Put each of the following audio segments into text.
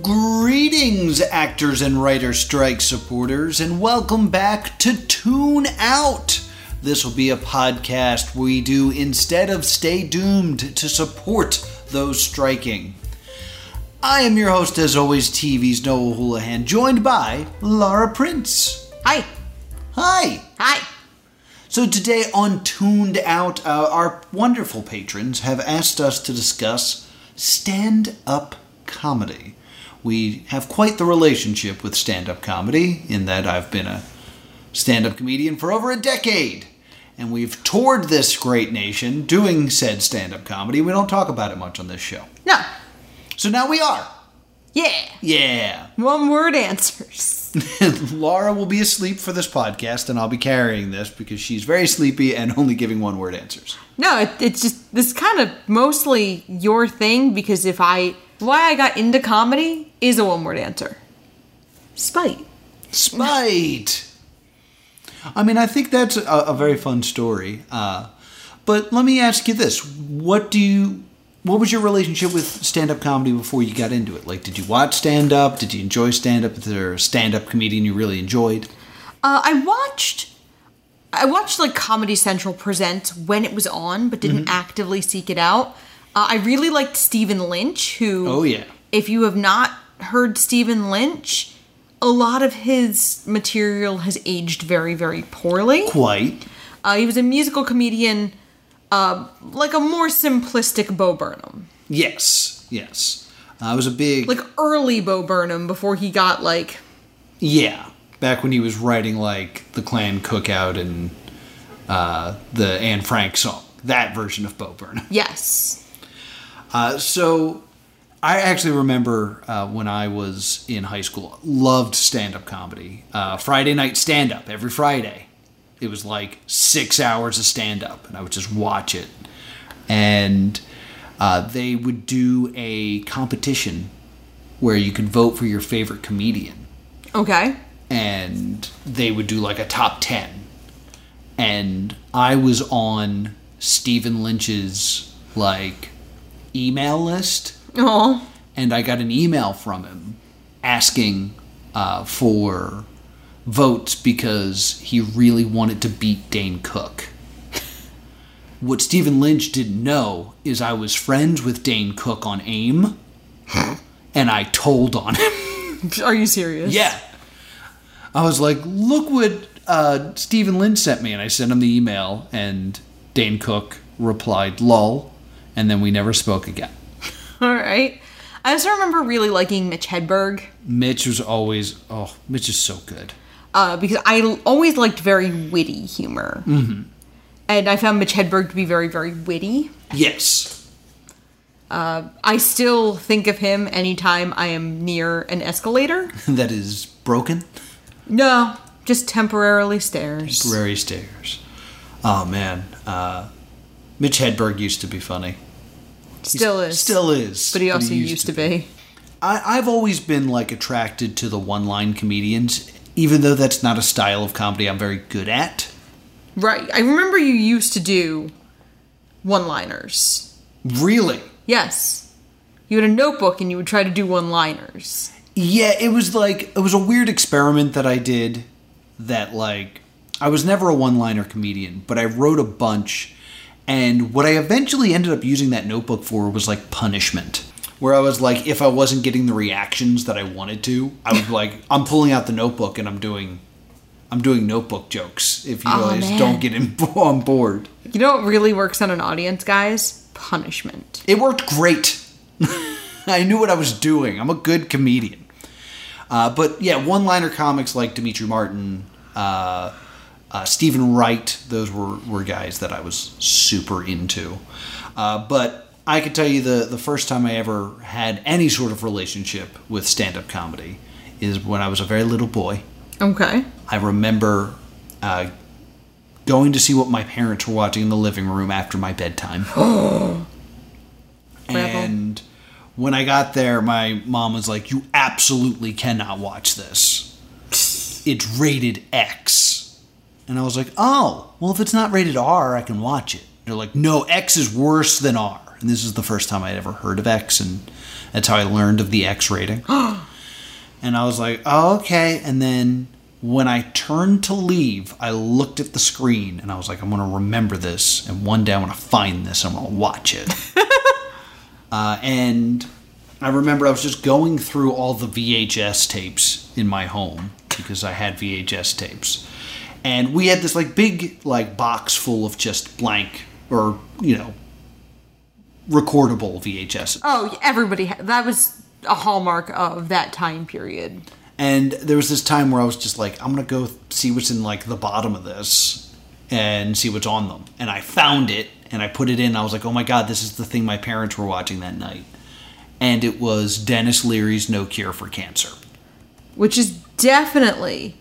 Greetings, actors and writer strike supporters, and welcome back to Tune Out. This will be a podcast we do instead of stay doomed to support those striking. I am your host, as always, TV's Noah Houlihan, joined by Laura Prince. Hi. Hi. Hi. So today on Tuned Out, uh, our wonderful patrons have asked us to discuss stand-up comedy. We have quite the relationship with stand-up comedy in that I've been a stand-up comedian for over a decade. And we've toured this great nation doing said stand-up comedy. We don't talk about it much on this show. No. So now we are. Yeah. Yeah. One word answers. Laura will be asleep for this podcast, and I'll be carrying this because she's very sleepy and only giving one word answers. No, it, it's just this is kind of mostly your thing because if I why I got into comedy is a one word answer. Spite. Spite. I mean, I think that's a, a very fun story. Uh, but let me ask you this: What do you? What was your relationship with stand-up comedy before you got into it? Like, did you watch stand-up? Did you enjoy stand-up? Is there a stand-up comedian you really enjoyed? Uh, I watched I watched like Comedy Central present when it was on, but didn't actively seek it out. Uh, I really liked Stephen Lynch, who Oh yeah, if you have not heard Stephen Lynch, a lot of his material has aged very, very poorly. quite. Uh, he was a musical comedian, uh, like a more simplistic Bo Burnham, Yes, yes. I was a big like early Bo Burnham before he got like yeah. Back when he was writing like the Clan Cookout and uh, the Anne Frank song, that version of Bo Burnham. yes, Uh, so I actually remember uh, when I was in high school, loved stand up comedy. Uh, Friday night stand up every Friday. It was like six hours of stand up, and I would just watch it. And uh, they would do a competition where you could vote for your favorite comedian okay, and they would do like a top 10 and i was on stephen lynch's like email list oh, and i got an email from him asking uh, for votes because he really wanted to beat dane cook what stephen lynch didn't know is i was friends with dane cook on aim and i told on him are you serious? yeah. I was like, look what uh, Stephen Lynch sent me. And I sent him the email, and Dane Cook replied, lol. And then we never spoke again. All right. I also remember really liking Mitch Hedberg Mitch was always, oh, Mitch is so good. uh, because I always liked very witty humor, mm-hmm. and I found Mitch Hedberg to be very, very witty. Yes. I still think of him anytime I am near an escalator. that is broken. No, just temporarily stairs. Temporary stairs. Oh, man. Uh, Mitch Hedberg used to be funny. Still is. Still is. But he also used, to be. I, I've always been like attracted to the one-line comedians, even though that's not a style of comedy I'm very good at. Right. I remember you used to do one liners. Really? Yes. You had a notebook and you would try to do one liners. Yeah, it was like it was a weird experiment that I did that like I was never a one-liner comedian, but I wrote a bunch and what I eventually ended up using that notebook for was like punishment. Where I was like if I wasn't getting the reactions that I wanted to, I was like I'm pulling out the notebook and I'm doing I'm doing notebook jokes if you Aw, guys man. don't get in, on board. You know what really works on an audience, guys? Punishment. It worked great. I knew what I was doing. I'm a good comedian. Uh, but yeah, one liner comics like Demetri Martin, uh, uh, Steven Wright, those were, were guys that I was super into. Uh, but I could tell you the, the first time I ever had any sort of relationship with stand up comedy is when I was a very little boy. Okay. I remember uh, going to see what my parents were watching in the living room after my bedtime. and when I got there, my mom was like, You absolutely cannot watch this. It's rated X. And I was like, Oh, well, if it's not rated R, I can watch it. They're like, No, X is worse than R. And this is the first time I'd ever heard of X, and that's how I learned of the X rating. and I was like, oh, okay. And then when I turned to leave, I looked at the screen and I was like, I'm going to remember this. And one day I'm going to find this and I'm going to watch it. uh, and I remember I was just going through all the VHS tapes in my home because I had VHS tapes. And we had this like big like box full of just blank or, you know, recordable VHS. Oh, everybody. Ha- that was a hallmark of that time period. And there was this time where I was just like, I'm gonna go see what's in like the bottom of this and see what's on them. And I found it and I put it in. I was like, oh my god, this is the thing my parents were watching that night. And it was Denis Leary's No Cure for Cancer. Which is definitely,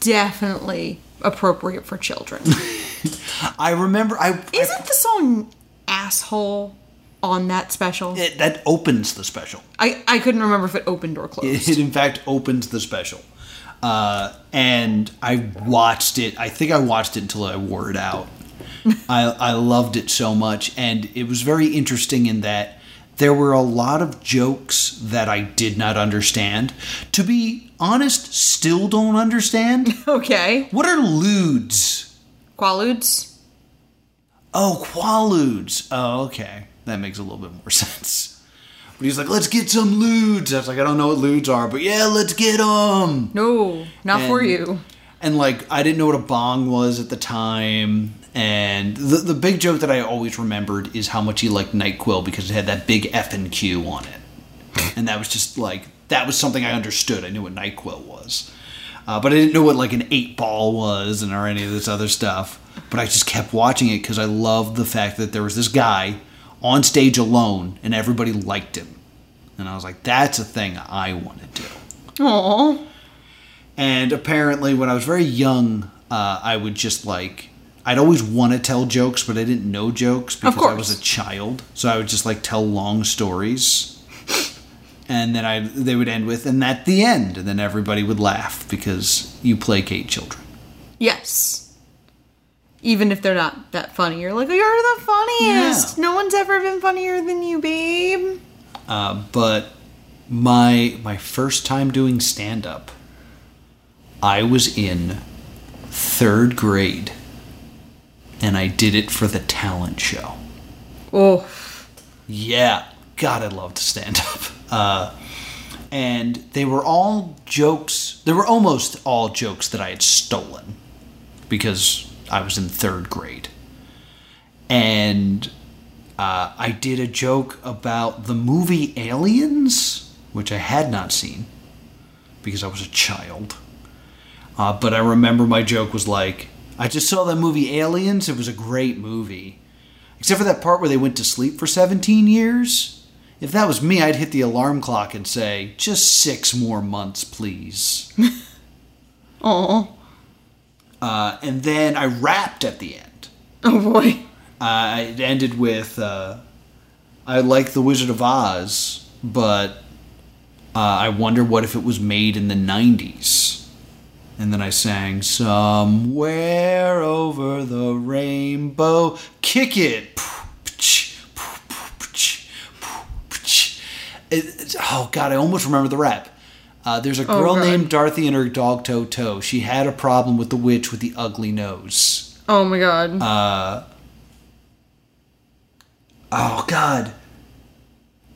definitely appropriate for children. I remember I, Isn't the song Asshole on that special? It, that opens the special. I, I couldn't remember if it opened or closed. It in fact opens the special. Uh, and I watched it. I think I watched it until I wore it out. I, I loved it so much. And it was very interesting in that there were a lot of jokes that I did not understand. To be honest, still don't understand. okay. What are lewds? Quaaludes? Oh, quaaludes. Oh, okay. That makes a little bit more sense. But he's like, let's get some lewds. I was like, I don't know what lewds are, but yeah, let's get them. No, not for you. And like, I didn't know what a bong was at the time. And the, the big joke that I always remembered is how much he liked NyQuil because it had that big F and Q on it. and that was just like, that was something I understood. I knew what NyQuil was. Uh, but I didn't know what like an eight ball was and or any of this other stuff. But I just kept watching it because I loved the fact that there was this guy on stage alone and everybody liked him. And I was like, that's a thing I want to do. Aw. And apparently, when I was very young, uh, I would just like. I'd always want to tell jokes, but I didn't know jokes because I was a child. So I would just like tell long stories, and then I they would end with "and at the end," and then everybody would laugh because you placate children. Yes. Even if they're not that funny, you're like, you're the funniest. Yeah. No one's ever been funnier than you, babe. Uh, but my my first time doing stand up, I was in third grade, and I did it for the talent show. Oh, Yeah, God, I love to stand up. Uh, and they were all jokes. They were almost all jokes that I had stolen because I was in third grade. And uh, I did a joke about the movie Aliens, which I had not seen because I was a child. Uh, but I remember my joke was like, I just saw that movie Aliens. It was a great movie. Except for that part where they went to sleep for 17 years. If that was me, I'd hit the alarm clock and say, just six more months, please. oh, uh, and then I rapped at the end. oh boy. Uh, it ended with, uh, I like The Wizard of Oz, but uh, I wonder what if it was made in the 90s. And then I sang, Somewhere over the rainbow, kick it. It- oh, God, I almost remember the rap. Uh, there's a girl God. named Dorothy and her dog Toto. She had a problem with the witch with the ugly nose. Oh my god. Uh, oh God.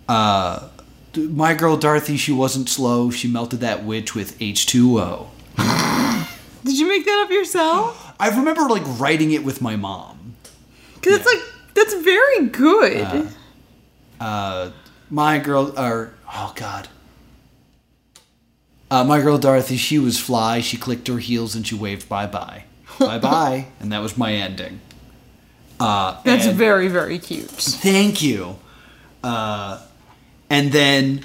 Uh, my girl Dorothy, she wasn't slow. She melted that witch with H2O. Did you make that up yourself? I remember like writing it with my mom. Because it's like, that's very good. Uh, my girl, or oh God. Uh, my girl Dorothy, she was fly. She clicked her heels and she waved bye bye, bye bye, and that was my ending. Uh, that's very, very cute. Thank you. Uh, and then,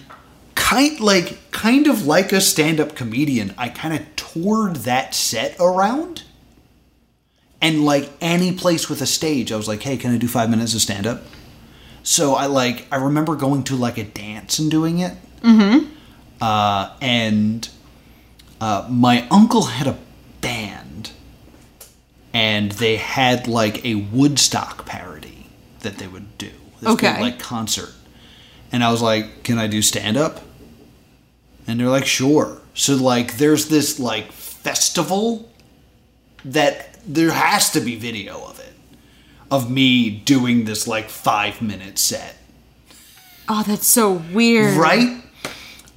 kind like kind of like a stand-up comedian, I kind of toured that set around. And like any place with a stage, I was like, "Hey, can I do five minutes of stand-up?" So I like I remember going to like a dance and doing it. Mm-hmm. Uh, and uh, my uncle had a band, and they had like a Woodstock parody that they would do. this big, Okay. like concert, and I was like, "Can I do stand up?" And they're like, "Sure." So like, there's this like festival that there has to be video of it, of me doing this like five minute set. Oh, that's so weird. Right?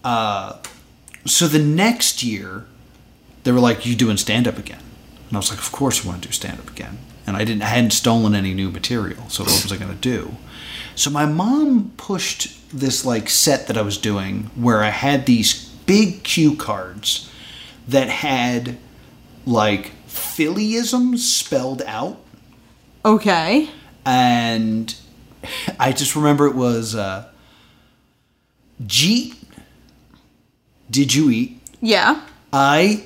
Uh, so the next year, they were like, "You doing stand up again?" And I was like, "Of course I want to do stand up again." And I didn't, I hadn't stolen any new material, so what was I going to do? So my mom pushed this like set that I was doing, where I had these big cue cards that had like Phillyisms spelled out Okay. and I just remember it was uh, Jeet. Did you eat? Yeah. I.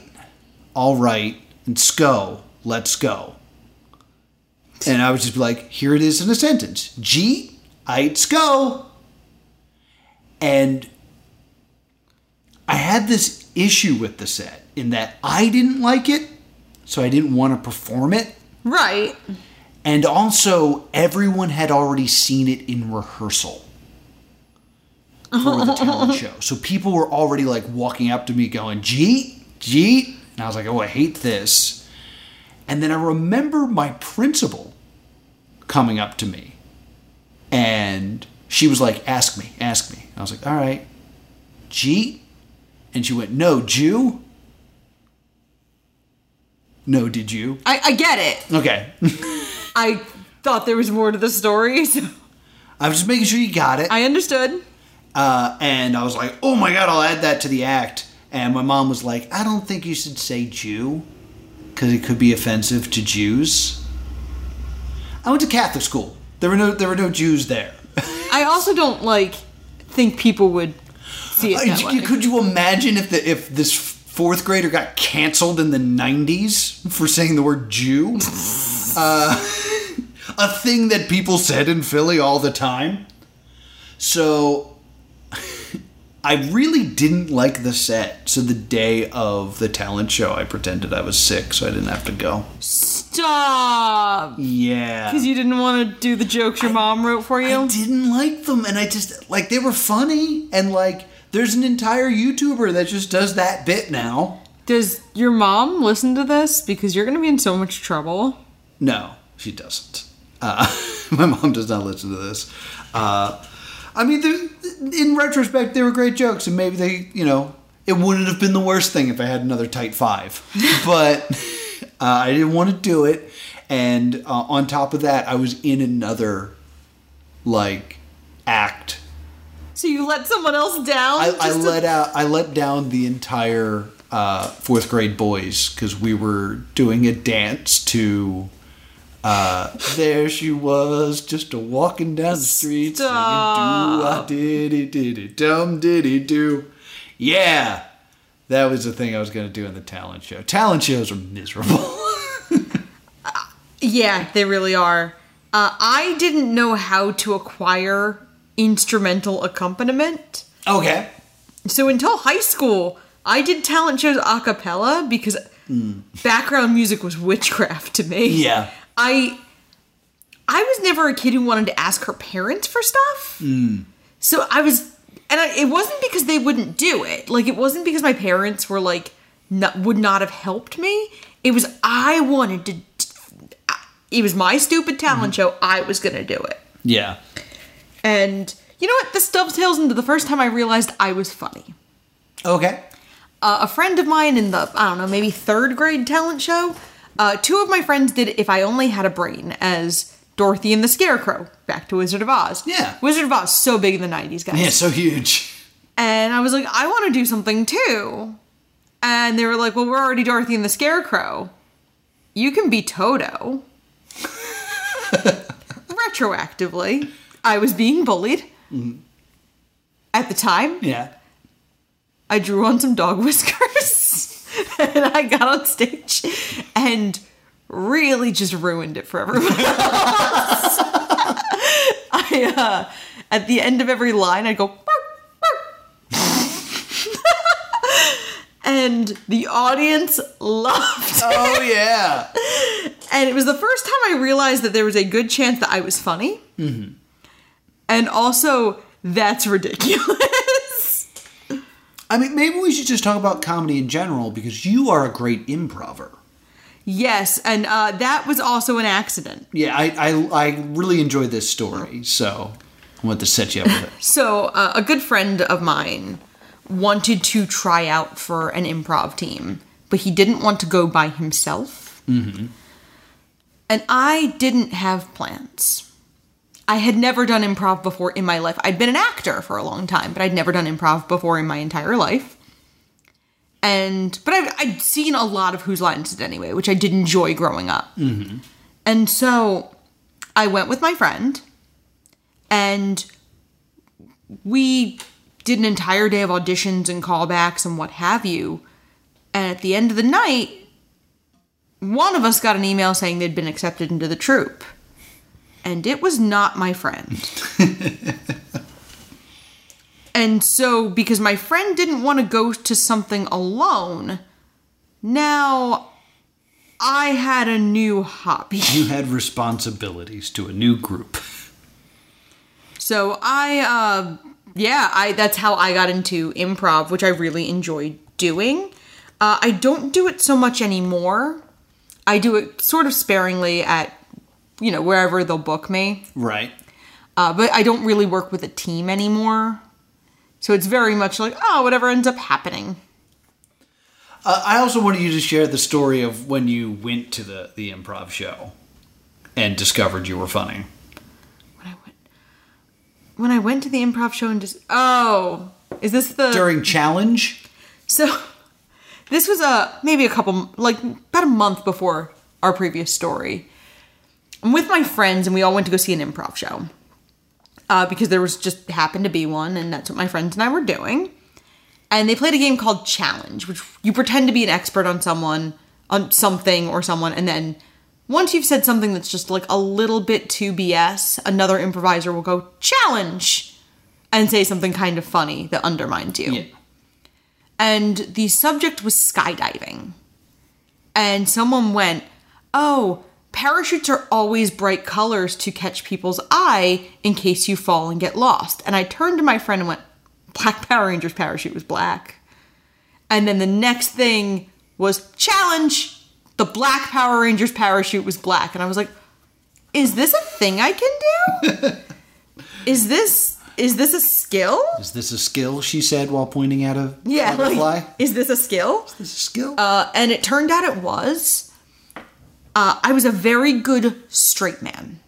All right. And Sco. Let's go. And I would just be like, here it is in a sentence. Jeet. I ate Sco. And I had this issue with the set in that I didn't like it, so I didn't want to perform it. Right. And also, everyone had already seen it in rehearsal for the talent show. So people were already like walking up to me going, Jeet, Jeet. And I was like, oh, I hate this. And then I remember my principal coming up to me and she was like, ask me, ask me. I was like, all right, Jeet? And she went, no, Jew? No, did you? I, I get it. Okay. I thought there was more to the story, so I was just making sure you got it. I understood. Uh, and I was like, oh my god, I'll add that to the act. And my mom was like, I don't think you should say Jew because it could be offensive to Jews. I went to Catholic school. There were no there were no Jews there. I also don't like think people would see it that way. could you imagine if the if this fourth grader got canceled in the '90s for saying the word Jew? uh, a thing that people said in Philly all the time. So I really didn't like the set. So the day of the talent show, I pretended I was sick so I didn't have to go. Stop. Yeah. Because you didn't want to do the jokes your mom wrote for you. I didn't like them, and I just like they were funny, and like there's an entire YouTuber that just does that bit now. Does your mom listen to this? Because you're going to be in so much trouble. No, she doesn't. Uh, my mom does not listen to this. Uh, I mean, in retrospect, they were great jokes, and maybe they, you know, it wouldn't have been the worst thing if I had another tight five. but uh, I didn't want to do it, and uh, on top of that, I was in another like act So you let someone else down? I, I to- let out I let down the entire uh, fourth grade boys because we were doing a dance to uh, there she was just a walking down the street singing do I did it did it dum diddy do yeah that was the thing I was gonna do in the talent show. Talent shows are miserable. Yeah, they really are. Uh, I didn't know how to acquire instrumental accompaniment. okay. So until high school, I did talent shows a cappella because background music was witchcraft to me. yeah I I was never a kid who wanted to ask her parents for stuff. So I was and I, it wasn't because they wouldn't do it. Like it wasn't because my parents were like not, would not have helped me. It was I wanted to it was my stupid talent show. I was going to do it. yeah And you know what? This dovetails into the first time I realized I was funny. okay Uh, a friend of mine in the, I don't know, maybe third grade talent show, uh, two of my friends did If I Only Had a Brain as Dorothy and the Scarecrow. Back to Wizard of Oz. Yeah. Wizard of Oz, so big in the 90s, guys. yeah so huge And I was like, I want to do something too. And they were like, well, we're already Dorothy and the Scarecrow. You can be Toto. Retroactively, I was being bullied. At the time, yeah I drew on some dog whiskers and I got on stage and really just ruined it for everyone else. I, uh, at the end of every line, I'd go, bark, bark. and the audience loved it. oh yeah And it was the first time I realized that there was a good chance that I was funny. And also, that's ridiculous. I mean, maybe we should just talk about comedy in general because you are a great improver. yes, and uh, that was also an accident. Yeah, I, I, I really enjoyed this story, so I want to set you up with it. So, uh, a good friend of mine wanted to try out for an improv team, but he didn't want to go by himself. Mm-hmm. And I didn't have plans. I had never done improv before in my life. I'd been an actor for a long time, but I'd never done improv before in my entire life. And but I'd, I'd seen a lot of Whose Lines Is It Anyway, which I did enjoy growing up. Mm-hmm. And so I went with my friend, and we did an entire day of auditions and callbacks and what have you. And at the end of the night, one of us got an email saying they'd been accepted into the troupe. And it was not my friend. and so, because my friend didn't want to go to something alone, now I had a new hobby. You had responsibilities to a new group. So I, uh, yeah, I that's how I got into improv, which I really enjoy doing. Uh, I don't do it so much anymore. I do it sort of sparingly at, you know, wherever they'll book me. Right. Uh, but I don't really work with a team anymore. So it's very much like, oh, whatever ends up happening. Uh, I also wanted you to share the story of when you went to the, the improv show and discovered you were funny. When I went, when I went to the improv show and just, oh, is this the During challenge, So this was a maybe a couple like about a month before our previous story. I'm with my friends and we all went to go see an improv show. Uh, because there was just happened to be one and that's what my friends and I were doing. And they played a game called Challenge, which you pretend to be an expert on someone, on something or someone, and then once you've said something that's just like a little bit too BS, another improviser will go challenge and say something kind of funny that undermines you and the subject was skydiving. And someone went, Oh, parachutes are always bright colors to catch people's eye in case you fall and get lost. And I turned to my friend and went, Black Power Rangers parachute was black. And then the next thing was challenge. The Black Power Rangers parachute was black. And I was like, Is this a thing I can do? is this is this a skill? is this a skill? She said while pointing at a Yeah, butterfly. like, is this a skill? is this a skill? Uh, and it turned out it was. Uh, I was a very good straight man.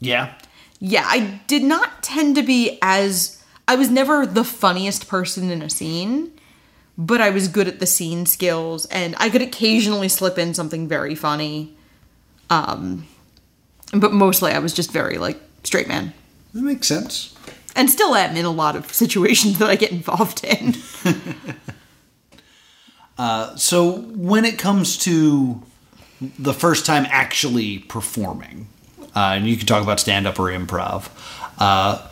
yeah. Yeah, I did not tend to be as. I was never the funniest person in a scene, but I was good at the scene skills, and I could occasionally slip in something very funny. Um, but mostly I was just very like straight man, That makes sense. and still am in a lot of situations that I get involved in. So when it comes to the first time actually performing, uh, and you can talk about stand up or improv, uh,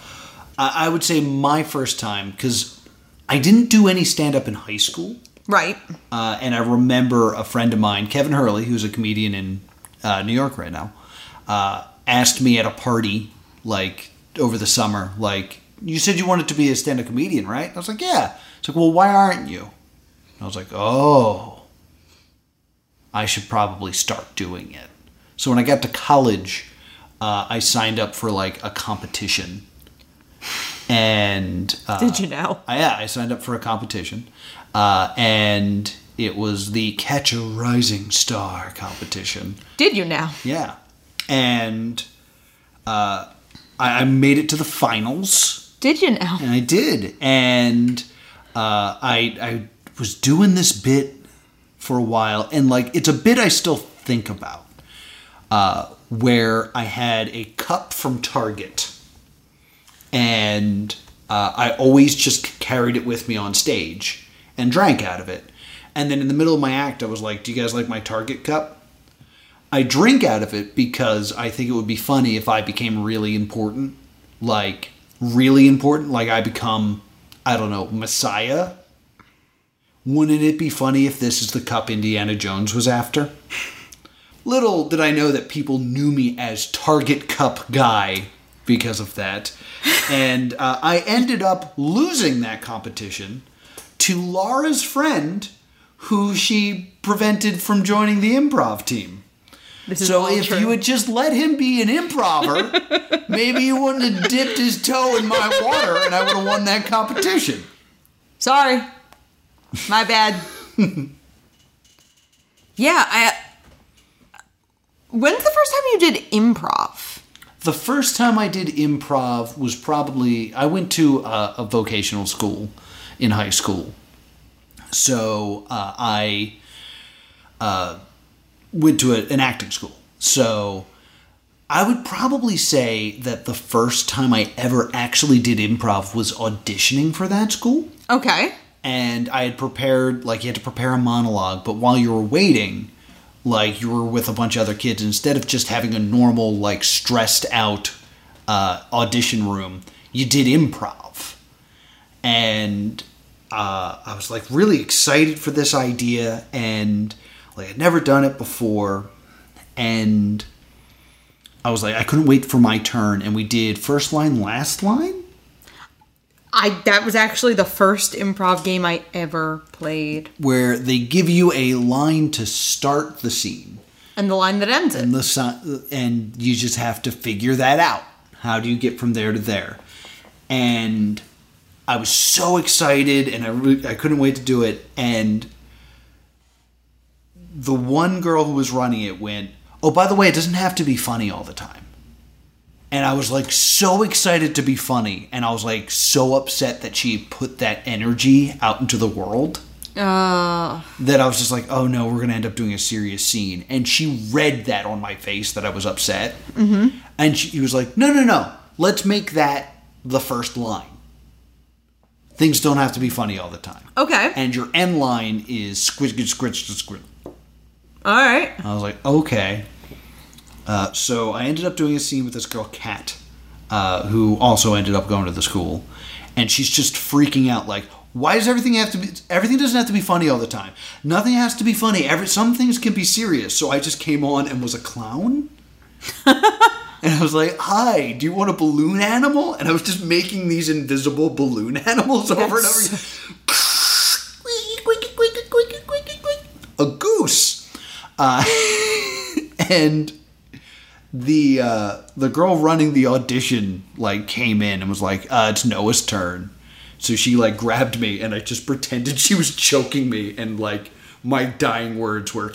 I would say my first time because I didn't do any stand up in high school. right. Uh, and I remember a friend of mine, Kevin Hurley, who's a comedian in uh, New York right now, uh, asked me at a party like over the summer, like, you said you wanted to be a stand up comedian, right? I was like, yeah. It's like, well, why aren't you? And I was like, oh, I should probably start doing it. So when I got to college, uh, I signed up for like a competition. And uh, Did you know? I, yeah, I signed up for a competition, uh, and it was the Catch a Rising Star competition. Did you now? Yeah, and uh, I, I made it to the finals, Did you now? and I did, and uh, I I was doing this bit for a while, and like it's a bit I still think about, uh, where I had a cup from Target and uh, I always just carried it with me on stage and drank out of it. And then in the middle of my act, I was like, "Do you guys like my Target cup?" I drink out of it because I think it would be funny if I became really important, like really important, like I become, I don't know, Messiah. Wouldn't it be funny if this is the cup Indiana Jones was after? Little did I know that people knew me as Target Cup Guy because of that. And uh, I ended up losing that competition to Laura's friend, who she prevented from joining the improv team. This So if true. you had just let him be an improver, maybe he wouldn't have dipped his toe in my water and I would have won that competition. Sorry. My bad. yeah, I. When's the first time you did improv? The first time I did improv was probably I went to a, a vocational school in high school, so uh, I uh, went to a, an acting school. So I would probably say that the first time I ever actually did improv was auditioning for that school Okay. And I had prepared like you had to prepare a monologue, but while you were waiting, like you were with a bunch of other kids, instead of just having a normal like stressed out uh, audition room, you did improv, and uh, I was like really excited for this idea, and like I'd never done it before, and I was like I couldn't wait for my turn, and we did first line, last line. I that was actually the first improv game I ever played. where they give you a line to start the scene. And the line that ends it. and the and you just have to figure that out. How do you get from there to there? And i was so excited and i re- i couldn't wait to do it. And the one girl who was running it went oh by the way it doesn't have to be funny all the time and i was like so excited to be funny and i was like so upset that she put that energy out into the world Uh, that I was just like, oh no, we're gonna end up doing a serious scene. And she read that on my face that I was upset. Mm-hmm. And she, he was like, no, no, no, let's make that the first line. Things don't have to be funny all the time. okay. And your end line is squid, squid, squid, squid. All right. I was like, okay. Uh, so I ended up doing a scene with this girl, Kat, uh, who also ended up going to the school, and she's just freaking out, like, why does everything have to be? Everything doesn't have to be funny all the time. Nothing has to be funny. Every some things can be serious. So I just came on and was a clown. And I was like, "Hi, do you want a balloon animal?" And I was just making these invisible balloon animals over and over. Again. A goose, uh, and the uh, the girl running the audition like came in and was like, uh, "It's Noah's turn." So she like grabbed me and I just pretended she was choking me and like my dying words were.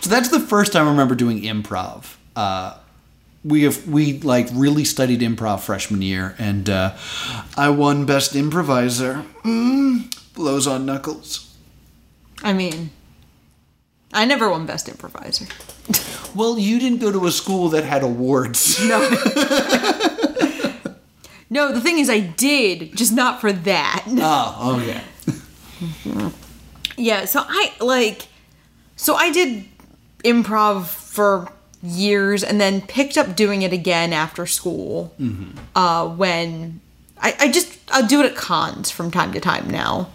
So that's the first time I remember doing improv. Uh, we have we like really studied improv freshman year, and uh, I won best improviser. Mm, blows on knuckles. I mean, I never won best improviser. Well, you didn't go to a school that had awards. No. no, the thing is, I did, just not for that. Oh, okay. Yeah, Yeah, so I like so I did improv for years and then picked up doing it again after school. Uh when I, I just I'll do it at cons from time to time now.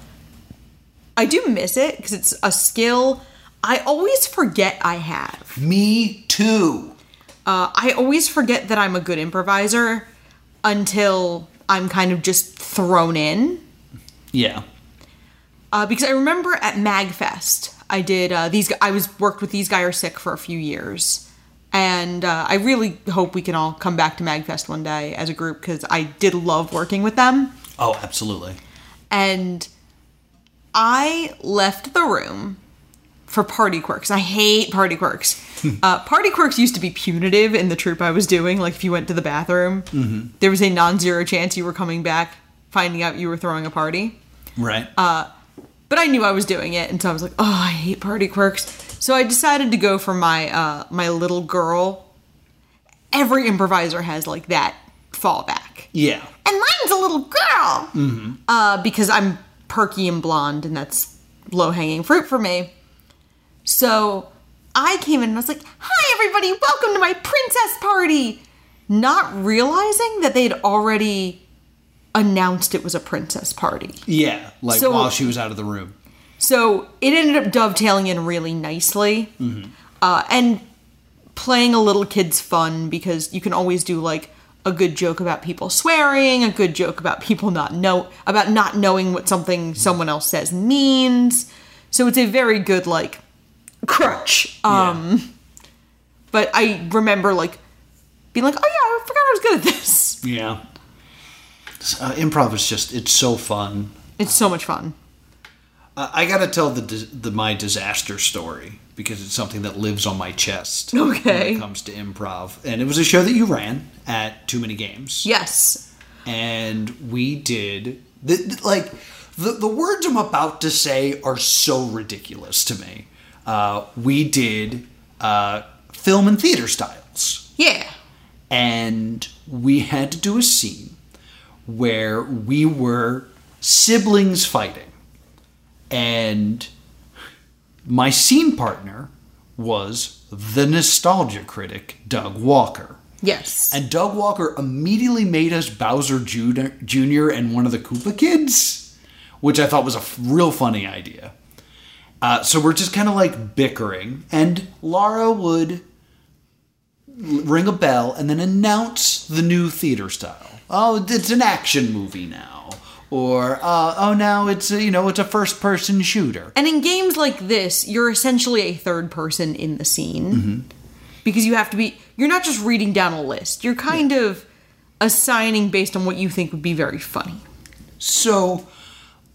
I do miss it because it's a skill I always forget I have. Me too. Uh, I always forget that I'm a good improviser until I'm kind of just thrown in. Yeah. uh, because I remember at Magfest, I did uh, these. I was worked with these guys are sick for a few years, and uh, I really hope we can all come back to Magfest one day as a group because I did love working with them. Oh, absolutely. And I left the room for party quirks. I hate party quirks. uh, party quirks used to be punitive in the troupe I was doing. Like if you went to the bathroom, there was a non-zero chance you were coming back, finding out you were throwing a party. Right. but I knew I was doing it, and so I was like, "Oh, I hate party quirks." So I decided to go for my uh, my little girl. Every improviser has like that fallback, yeah. and mine's a little girl uh, because I'm perky and blonde, and that's low hanging fruit for me. So I came in and I was like, "Hi, everybody! Welcome to my princess party," not realizing that they'd already announced it was a princess party. Yeah. Like So- while she was out of the room. So it ended up dovetailing in really nicely. Uh, and playing a little kid's fun because you can always do like a good joke about people swearing, a good joke about people not know about not knowing what something someone else says means. So it's a very good like crutch. Um but I remember like being like, "Oh yeah, I forgot I was good at this." Yeah. Uh, improv is just, it's so fun. It's so much fun. Uh, I gotta tell the, the my disaster story because it's something that lives on my chest Okay. when it comes to improv. And it was a show that you ran at Too Many Games. Yes. and we did the, the- like the, the words I'm about to say are so ridiculous to me. Uh, we did uh, film and theater styles, Yeah. and we had to do a scene where we were siblings fighting, and my scene partner was the nostalgia critic Doug Walker. Yes. And Doug Walker immediately made us Bowser Jr. Jr. and one of the Koopa kids, which I thought was a real funny idea. Uh, so we're just kind of like bickering, and Laura would ring a bell and then announce the new theater style. Oh, it's an action movie now, or uh, oh, now it's a, you know it's a first person shooter. And in games like this, you're essentially a third person in the scene. Because you have to be, you're not just reading down a list, you're kind of assigning based on what you think would be very funny. So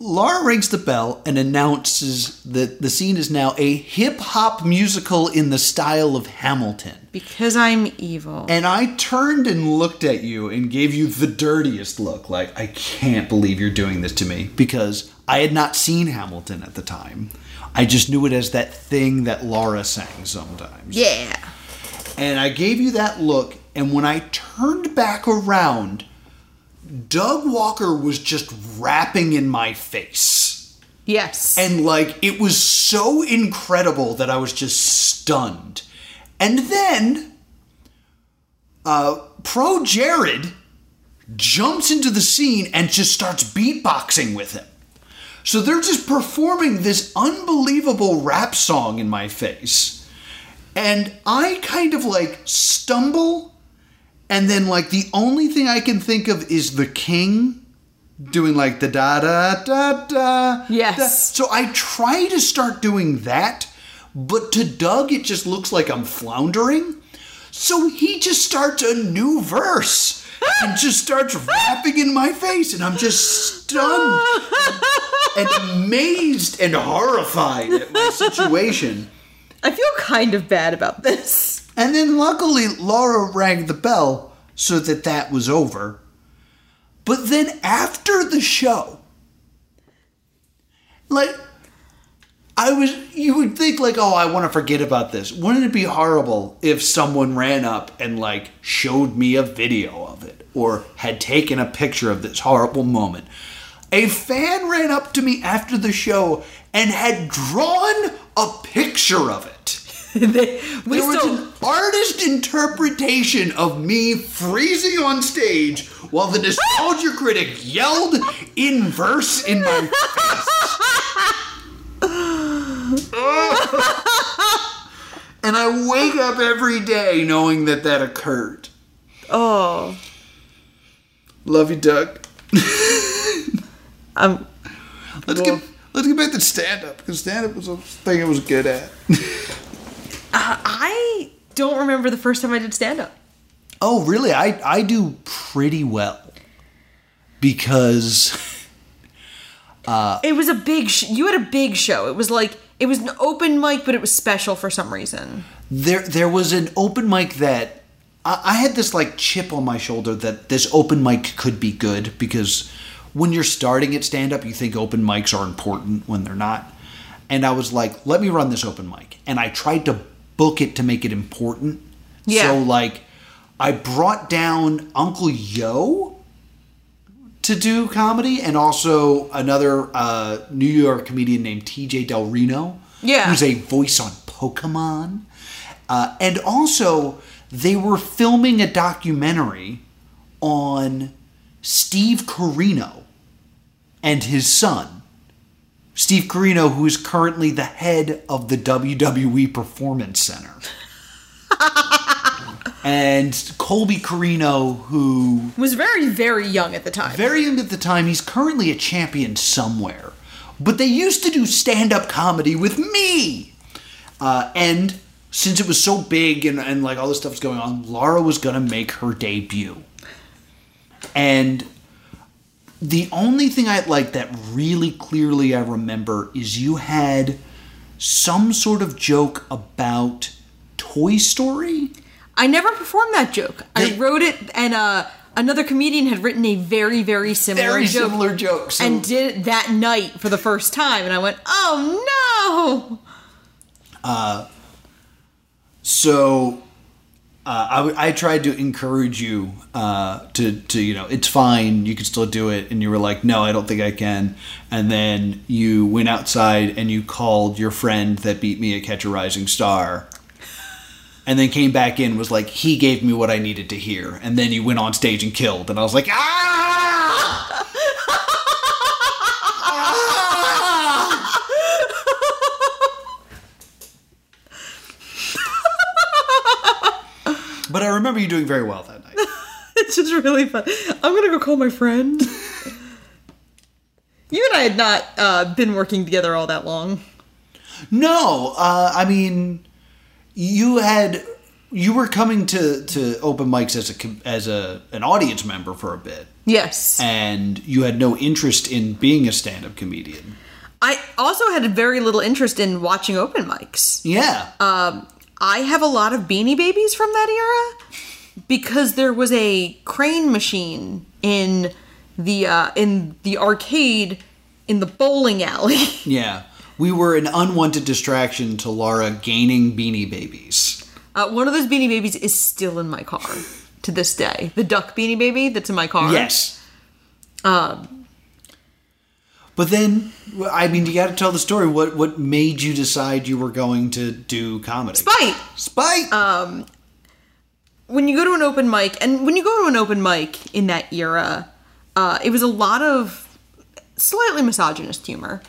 Laura rings the bell and announces that the scene is now a hip hop musical in the style of Hamilton. Because I'm evil. And I turned and looked at you and gave you the dirtiest look like, I can't believe you're doing this to me because I had not seen Hamilton at the time. I just knew it as that thing that Laura sang sometimes. yeah. And I gave you that look, and when I turned back around, Doug Walker was just rapping in my face. Yes. And like, it was so incredible that I was just stunned. And then, uh, Pro Jared jumps into the scene and just starts beatboxing with him. So they're just performing this unbelievable rap song in my face. And I kind of like stumble, and then like the only thing I can think of is the king doing like the da da da da. Yes. da. So I try to start doing that, but to Doug it just looks like I'm floundering. So he just starts a new verse and just starts rapping in my face, and I'm just stunned and amazed and horrified at my situation. I feel kind of bad about this. And then luckily Laura rang the bell so that that was over. But then after the show, like I was you would think like, "Oh, I want to forget about this." Wouldn't it be horrible if someone ran up and like showed me a video of it or had taken a picture of this horrible moment? A fan ran up to me after the show and had drawn a picture of it. They- we There was an artist interpretation of me freezing on stage while the nostalgia critic yelled in verse in my face. and I wake up every day knowing that that occurred. oh, Love you, Doug. um, Let's Well- get let's get back to stand up because stand up was a thing I was good at. Uh, I don't remember the first time I did stand up. Oh, really? I I do pretty well because uh, It was a big. Sh- you had a big show. It was like it was an open mic, but it was special for some reason. there there was an open mic that I, I had this like chip on my shoulder that this open mic could be good because when you're starting at stand up, you think open mics are important when they're not. And I was like, let me run this open mic, and I tried to book it to make it important. Yeah. So like, I brought down Uncle Yo to do comedy, and also another uh, New York comedian named T.J. Del Reno. Yeah. Who's a voice on Pokemon. Uh, and also, they were filming a documentary on Steve Corino and his son. Steve Corino, who is currently the head of the WWE Performance Center. and Colby Corino, who Was very, very young at the time. very young at the time, he's currently a champion somewhere. But they used to do stand up comedy with me. Uh, and since it was so big and, and like all this stuff was going on, Laura was going to make her debut. And the only thing I like that really clearly I remember is you had some sort of joke about Toy Story. I never performed that joke. I wrote it, and uh, another comedian had written a very, very similar Very joke. similar joke. So- and did it that night for the first time, and I went, "Oh no!" Uh, So uh, I, w- I tried to encourage you uh, to, to, you know, it's fine, you can still do it. And you were like, no, I don't think I can. And then you went outside and you called your friend that beat me at Catch a Rising Star. And then came back in, was like, he gave me what I needed to hear. And then you went on stage and killed. And I was like, ah! But I remember you doing very well that night. It's just really fun. I'm gonna go call my friend. you and I had not uh, been working together all that long. No, uh, I mean, you had you were coming to, to open mics as a as a an audience member for a bit, Yes. and you had no interest in being a stand up comedian. I also had very little interest in watching open mics. Yeah, Um, I have a lot of Beanie Babies from that era because there was a crane machine in the uh, in the arcade in the bowling alley. yeah. We were an unwanted distraction to Laura gaining Beanie Babies. Uh, one of those Beanie Babies is still in my car to this day. The duck Beanie Baby that's in my car. Yes, Um, but then I mean, you got to tell the story. What what made you decide you were going to do comedy? Spite. Spite. when you go to an open mic, and when you go to an open mic in that era, uh, it was a lot of slightly misogynist humor.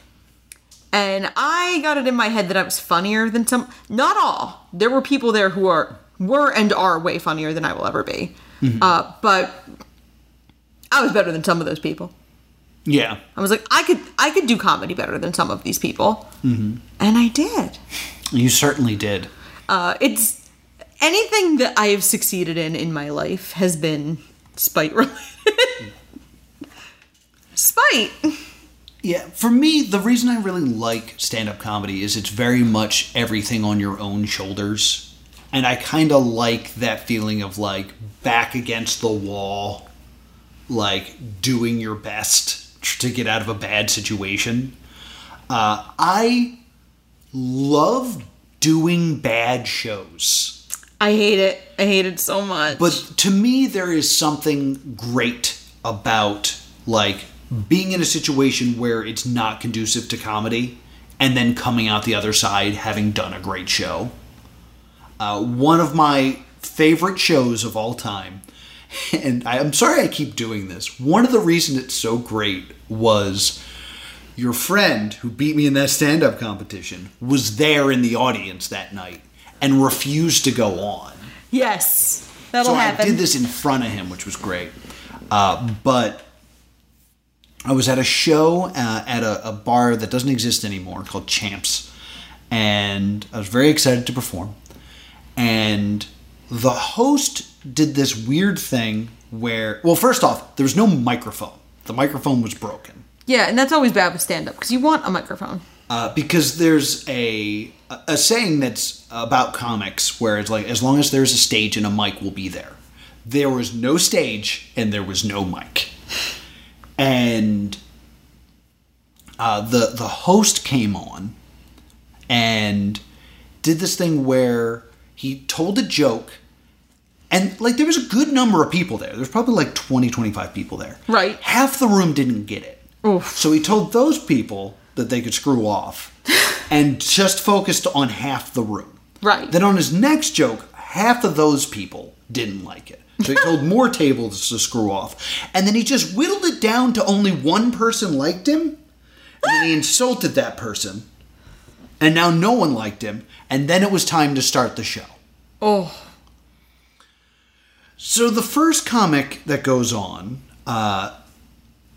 And I got it in my head that I was funnier than some. Not all. There were people there who are were and are way funnier than I will ever be. Uh, but I was better than some of those people. Yeah. I was like, I could I could do comedy better than some of these people, mm-hmm. and I did. You certainly did. Uh, it's anything that I have succeeded in in my life has been spite related. spite. Yeah, for me, the reason I really like stand up comedy is it's very much everything on your own shoulders. And I kind of like that feeling of like back against the wall, like doing your best to get out of a bad situation. Uh, I love doing bad shows. I hate it. I hate it so much. But to me, there is something great about like being in a situation where it's not conducive to comedy and then coming out the other side having done a great show. Uh, one of my favorite shows of all time, and I, I'm sorry I keep doing this. One of the reasons it's so great was your friend who beat me in that stand up competition was there in the audience that night and refused to go on yes, that'll so happen. I did this in front of him, which was great. Uh, but I was at a show uh, at a, a bar that doesn't exist anymore called Champs, and I was very excited to perform. And the host did this weird thing where, well, first off, there was no microphone. The microphone was broken. yeah, and that's always bad with stand up because you want a microphone. Uh, because there's a a saying that's about comics where it's like as long as there's a stage and a mic will be there. There was no stage and there was no mic, and uh, the the host came on and did this thing where he told a joke and like there was a good number of people there there's probably like 20 25 people there Right. half the room didn't get it Oof. so he told those people that they could screw off and just focused on half the room. Right. Then on his next joke, half of those people didn't like it. So he told more tables to screw off. And then he just whittled it down to only one person liked him. And then he insulted that person. And now no one liked him. And then it was time to start the show. Oh, So the first comic that goes on, uh,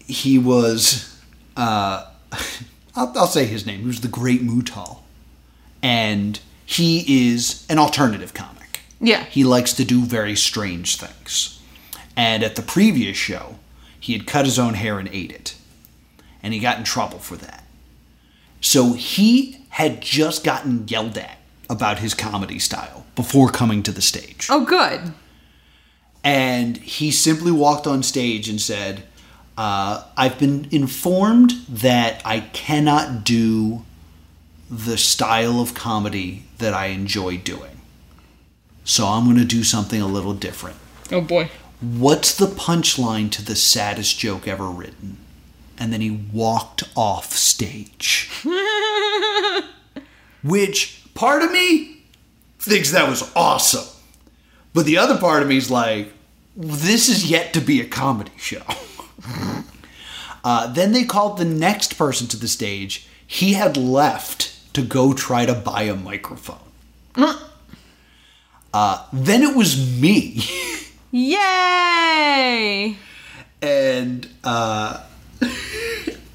he was, uh, I'll, I'll say his name. He was the Great Mutal, and he is an alternative comic. Yeah. He likes to do very strange things. And at the previous show, he had cut his own hair and ate it. And he got in trouble for that. So he had just gotten yelled at about his comedy style before coming to the stage. Oh, good. And he simply walked on stage and said, uh, I've been informed that I cannot do the style of comedy that I enjoy doing. So I'm going to do something a little different. Oh boy. What's the punchline to the saddest joke ever written? And then he walked off stage. Which part of me thinks that was awesome. But the other part of me is like, this is yet to be a comedy show. uh, then they called the next person to the stage. He had left to go try to buy a microphone. Uh, then it was me. Yay! and uh,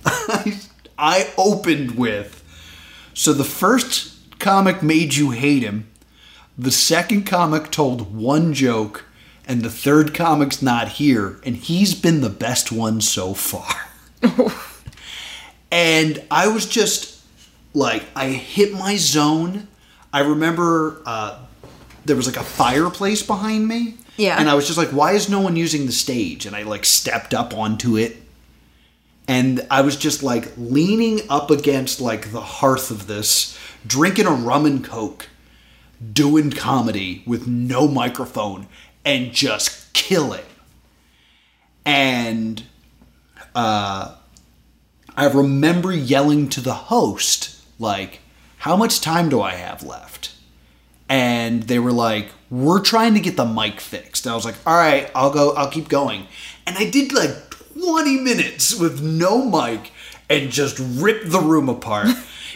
I, I opened with so the first comic made you hate him the second comic told one joke and the third comic's not here and he's been the best one so far. And i was just like i hit my zone. I remember uh, there was like a fireplace behind me. Yeah. and i was just like why is no one using the stage? And i like stepped up onto it. And i was just like leaning up against like the hearth of this drinking a rum and coke doing comedy with no microphone and just killing and uh, I remember yelling to the host, like, how much time do I have left? And they were like, we're trying to get the mic fixed. And I was like, all right, I'll go, I'll keep going. And I did like 20 minutes with no mic and just ripped the room apart.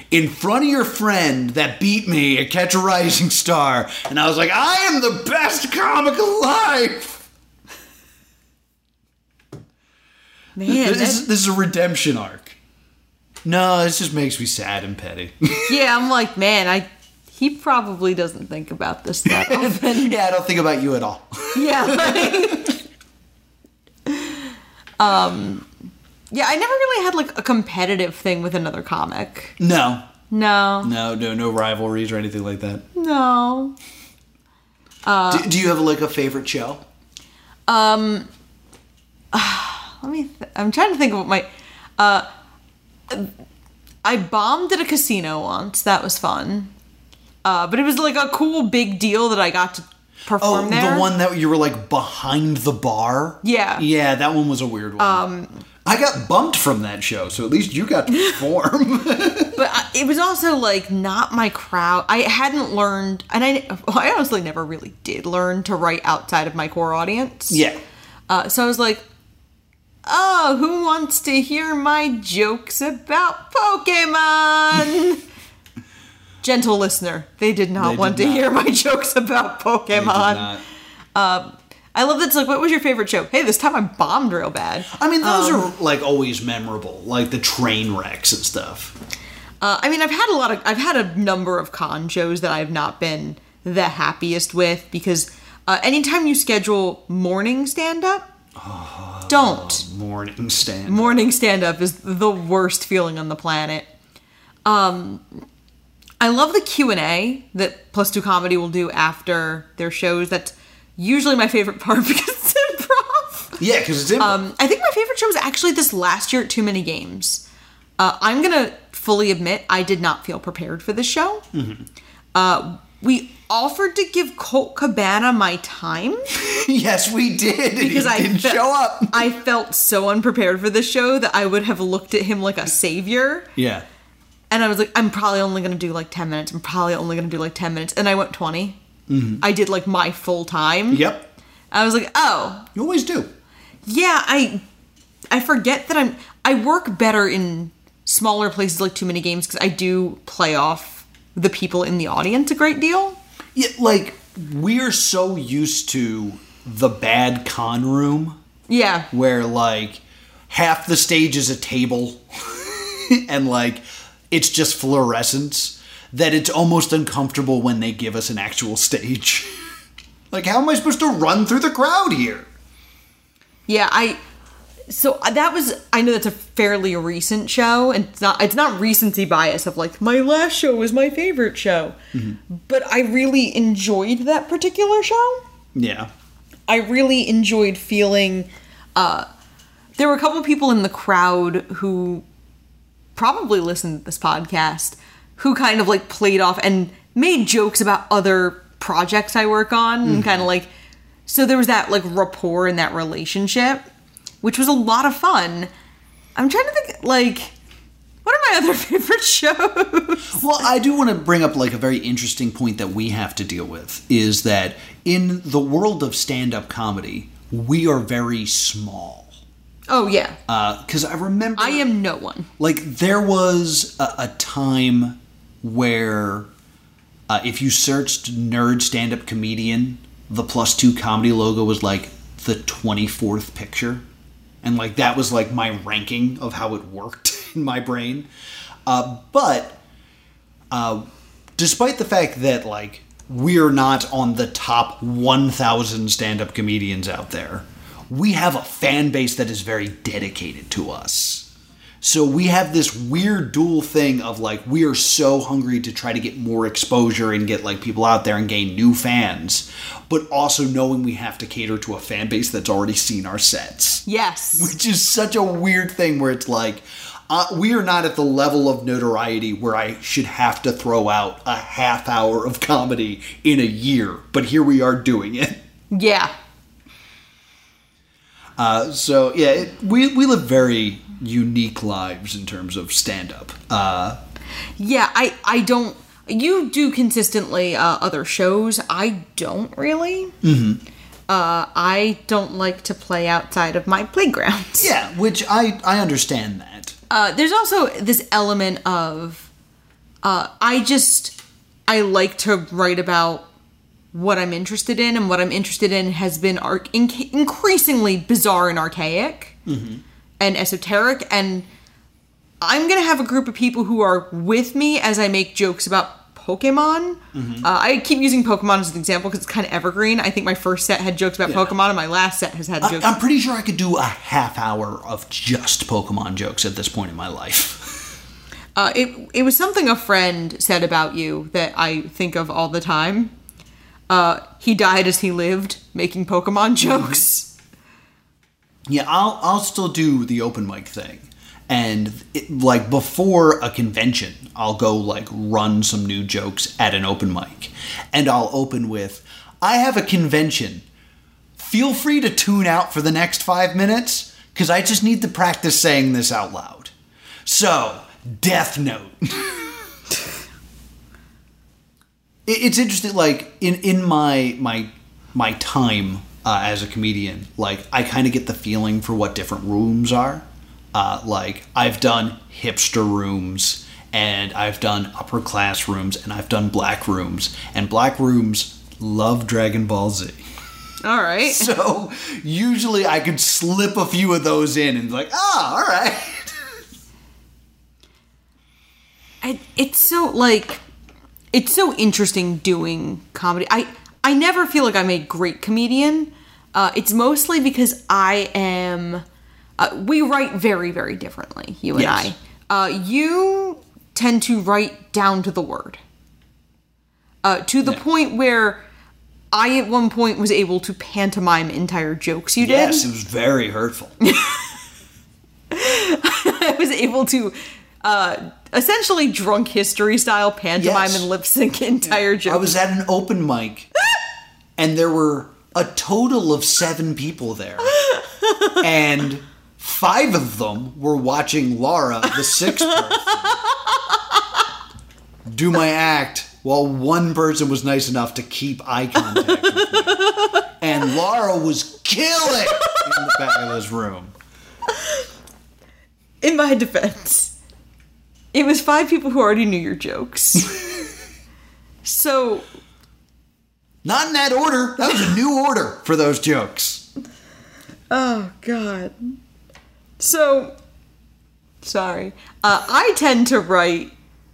In front of your friend that beat me at Catch a Rising Star, and I was like, I am the best comic alive. Man, This, that- is, this is a redemption arc. No, this just makes me sad and petty. yeah, I'm like, man, I he probably doesn't think about this that often. yeah, I don't think about you at all. yeah. like- um yeah, I never really had like a competitive thing with another comic. No, No. no, no, no rivalries or anything like that. No. do, do you have like a favorite show? Um, let me th- I'm trying to think of what my uh I bombed at a casino once. That was fun. Uh, but it was like a cool big deal that I got to perform Oh, there. the one that you were like behind the bar. Yeah. yeah, that one was a weird one. Um, I got bumped from that show, so at least you got to perform. But I, it was also like not my crowd. I hadn't learned, and I, I honestly never really did learn to write outside of my core audience. yeah, Uh, so I was like, oh, who wants to hear my jokes about Pokemon? Gentle listener, they did not They did want to not. hear my jokes about did Pokemon. not. I love that it's like, what was your favorite show? Hey, this time I bombed real bad. I mean, those Um, are like always memorable, like the train wrecks and stuff. Uh, I mean, I've had a lot of, I've had a number of con shows that I've not been the happiest with because uh, anytime you schedule morning stand up, don't. Morning stand. Morning stand up is the worst feeling on the planet. Um, I love the Q and A that Plus Two Comedy will do after their shows. That's usually my favorite part because it's improv. yeah, because it's improv. Um, I think my favorite show was actually this last year at Too Many Games. Uh, I'm gonna fully admit I did not feel prepared for this show. Uh, we offered to give Colt Cabana my time yes, we did. because I didn't fe- show up. I felt so unprepared for this show that I would have looked at him like a savior, Yeah. and I was like, I'm probably only gonna do like ten minutes. I'm probably only gonna do like ten minutes, and I went 20 I did like my full time. Yep. I was like, oh, You always do. Yeah, I I forget that I'm I work better in smaller places like too many games because I do play off the people in the audience a great deal. Yeah, like we're so used to the bad con room Yeah. where like half the stage is a table and like it's just fluorescence that it's almost uncomfortable when they give us an actual stage. like how am I supposed to run through the crowd here? Yeah, I so that was I know that's a fairly recent show and it's not it's not recency bias of like my last show was my favorite show. But I really enjoyed that particular show. Yeah. I really enjoyed feeling uh there were a couple people in the crowd who probably listened to this podcast who kind of like played off and made jokes about other projects I work on and kind of mm-hmm. like so there was that like rapport and that relationship which was a lot of fun. I'm trying to think like what are my other favorite shows? Well, I do want to bring up like a very interesting point that we have to deal with is that in the world of stand-up comedy, we are very small. Oh yeah. Uh, because I remember, I am no one. like, there was a, a time where uh, if you searched nerd stand-up comedian, the plus two comedy logo was like the twenty fourth picture, and like that was like my ranking of how it worked in my brain. Uh, but uh, despite the fact that like we're not on the top 1000 stand-up comedians out there we have a fan base that is very dedicated to us so we have this weird dual thing of like we are so hungry to try to get more exposure and get like people out there and gain new fans but also knowing we have to cater to a fan base that's already seen our sets Yes. which is such a weird thing where it's like uh, we are not at the level of notoriety where I should have to throw out a half hour of comedy in a year, but here we are doing it. Yeah. Uh, so yeah, it, we we live very unique lives in terms of stand up. Uh, Yeah, I I don't. You do consistently uh, other shows. I don't really. Mm-hmm. Uh, I don't like to play outside of my playgrounds. yeah, which I I understand that. Uh, there's also this element of uh, I just I like to write about what I'm interested in, and what I'm interested in has been ar- increasingly bizarre and archaic and esoteric. And I'm gonna have a group of people who are with me as I make jokes about Pokemon. Uh, I keep using Pokemon as an example because it's kind of evergreen. I think my first set had jokes about Yeah. Pokemon, and my last set has had I, jokes. I'm pretty sure I could do a half hour of just Pokemon jokes at this point in my life. Uh, it it was something a friend said about you that I think of all the time. Uh, he died as he lived, making Pokemon jokes. Yeah, I'll I'll still do the open mic thing, and it, like before a convention, I'll go like run some new jokes at an open mic, and I'll open with, "I have a convention. Feel free to tune out for the next five minutes because I just need to practice saying this out loud." So, Death Note. It- it's interesting like in in my my my time uh, as a comedian like i kind of get the feeling for what different rooms are uh, like i've done hipster rooms and i've done upper class rooms and i've done black rooms and black rooms love dragon ball z All right. so usually i could slip a few of those in and like ah all right I, it's so like it's so interesting doing comedy. I I never feel like I'm a great comedian. Uh, it's mostly because I am. Uh, we write very very differently. You and Yes. I. Uh, you tend to write down to the word. Uh, to the Yeah. point where I at one point was able to pantomime entire jokes you did. yes it was very hurtful I was able to uh, essentially drunk history style pantomime Yes. and lip sync entire jokes. I was at an open mic, and there were a total of seven people there, and five of them were watching Laura, the sixth person, do my act, while one person was nice enough to keep eye contact with me. And Laura was killing in the back of this room. In my defense, it was five people who already knew your jokes. so Not in that order. That was a new order for those jokes. Oh God. So sorry. Uh, I tend to write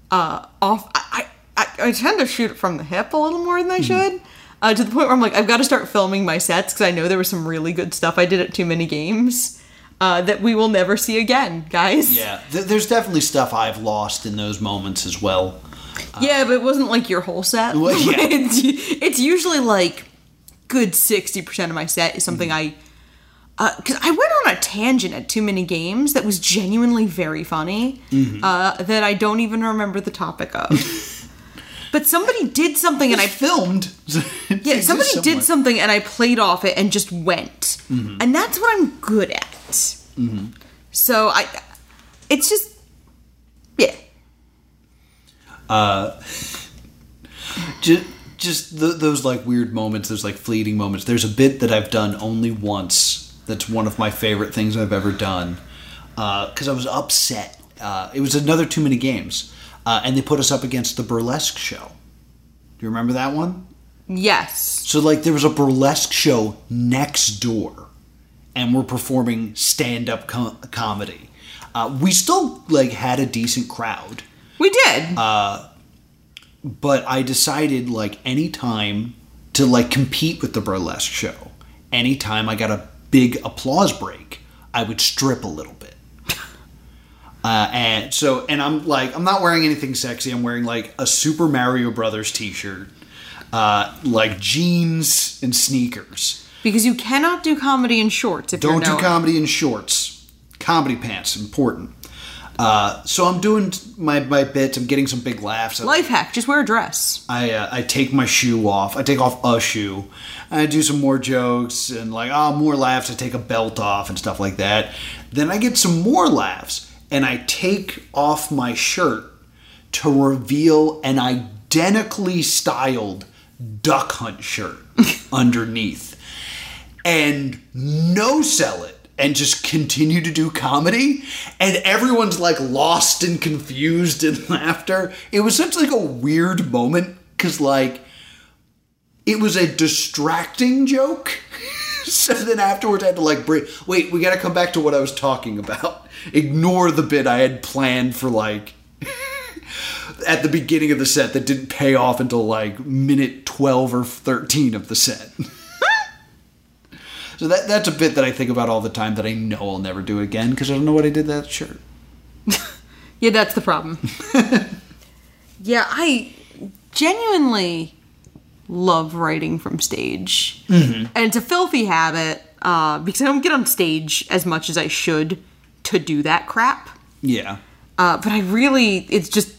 uh, off. I, I I tend to shoot from the hip a little more than I should. Uh, to the point where I'm like, I've got to start filming my sets because I know there was some really good stuff I did at too many games uh, that we will never see again, guys. Yeah, th- there's definitely stuff I've lost in those moments as well. Yeah, but it wasn't like your whole set. Well, yeah. it's, it's usually like good sixty percent of my set is something I. Uh, because I went on a tangent at too many games that was genuinely very funny uh, that I don't even remember the topic of. but somebody did something and I I filmed. yeah somebody did something and I played off it and just went and that's what I'm good at. So I, it's just yeah. Just, just th- those like weird moments those like fleeting moments. There's a bit that i've done only once that's one of my favorite things i've ever done because i was upset. Uh, it was another too many games uh, and they put us up against the burlesque show. Do you remember that one? Yes. so like there was a burlesque show next door and we're performing stand-up com- comedy. Uh, we still like had a decent crowd We did. but I decided like anytime to like compete with the burlesque show, anytime I got a big applause break, I would strip a little bit. Uh, and so, and I'm like, I'm not wearing anything sexy. I'm wearing like a Super Mario Brothers T-shirt, uh, like jeans and sneakers. Because you cannot do comedy in shorts if Don't do comedy in shorts. Comedy pants important. Uh, so I'm doing my my bits. I'm getting some big laughs. Life hack: just wear a dress. I uh, I take my shoe off. I take off a shoe. And I do some more jokes and like oh more laughs. I take a belt off and stuff like that. Then I get some more laughs and I take off my shirt to reveal an identically styled duck hunt shirt underneath and no sell it and just continue to do comedy and everyone's like lost and confused in laughter. It was such like a weird moment because like it was a distracting joke. So then afterwards i had to like break wait we gotta come back to what i was talking about. Ignore the bit i had planned for like at the beginning of the set that didn't pay off until like minute 12 or 13 of the set so that that's a bit that I think about all the time that I know I'll never do again because I don't know what I did that shirt. Yeah, that's the problem. yeah, I genuinely love writing from stage, Mm-hmm. and it's a filthy habit uh, because I don't get on stage as much as I should to do that crap. Yeah. Uh, but I really, it's just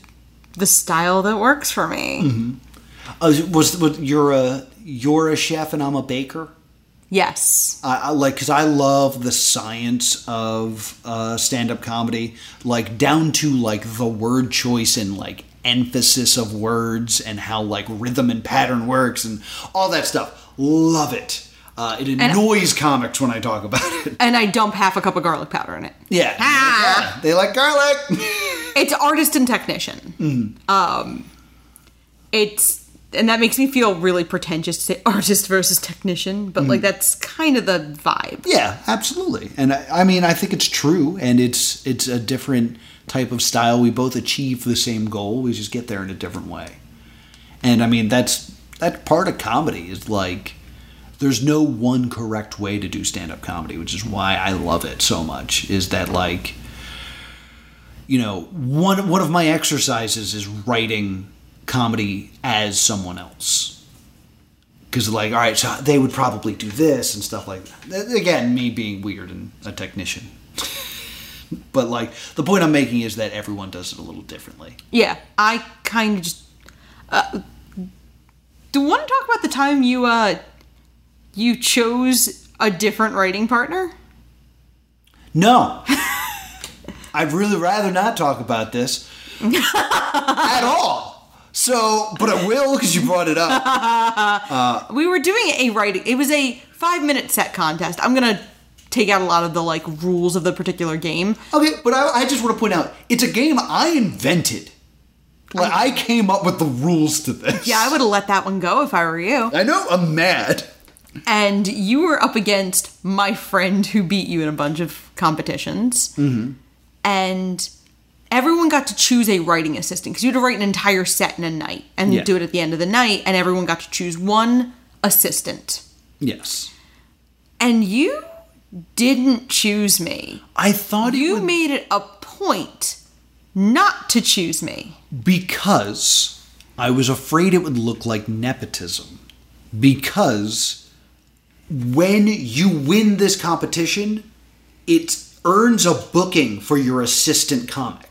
the style that works for me. Mm-hmm. Uh, was, was you're a you're a chef and I'm a baker? Yes. I, I like because I love the science of uh, stand-up comedy, like down to like the word choice and like emphasis of words and how like rhythm and pattern works and all that stuff. Love it. Uh, it annoys comics when I talk about it. And I dump half a cup of garlic powder in it. Yeah, Ah. yeah, they like garlic. It's artist and technician. Um, it's and that makes me feel really pretentious to say artist versus technician, but like mm. that's kind of the vibe. Yeah, absolutely. And I, I mean, I think it's true, and it's it's a different type of style. We both achieve the same goal. We just get there in a different way. And I mean, that's that part of comedy is like there's no one correct way to do stand-up comedy, which is why I love it so much. Is that like you know, one one of my exercises is writing comedy as someone else. Because like all right so they would probably do this and stuff like that. Again me being weird and a technician. But like the point i'm making is that everyone does it a little differently. Yeah, I kind of just. Uh, do you want to talk about the time you uh you chose a different writing partner? no. I'd really rather not talk about this at all so but i will because you brought it up We were doing a writing. It was a five minute set contest. I'm gonna take out a lot of the like rules of the particular game. okay but i, I just want to point out it's a game i invented Like I came up with the rules to this. Yeah, I would have let that one go if I were you. I know. I'm mad. And you were up against my friend who beat you in a bunch of competitions. Mm-hmm. And everyone got to choose a writing assistant because you had to write an entire set in a night and Yeah. do it at the end of the night. And everyone got to choose one assistant. Yes. And you didn't choose me. I thought it You would made it a point not to choose me. because I was afraid it would look like nepotism. Because when you win this competition, it earns a booking for your assistant comic.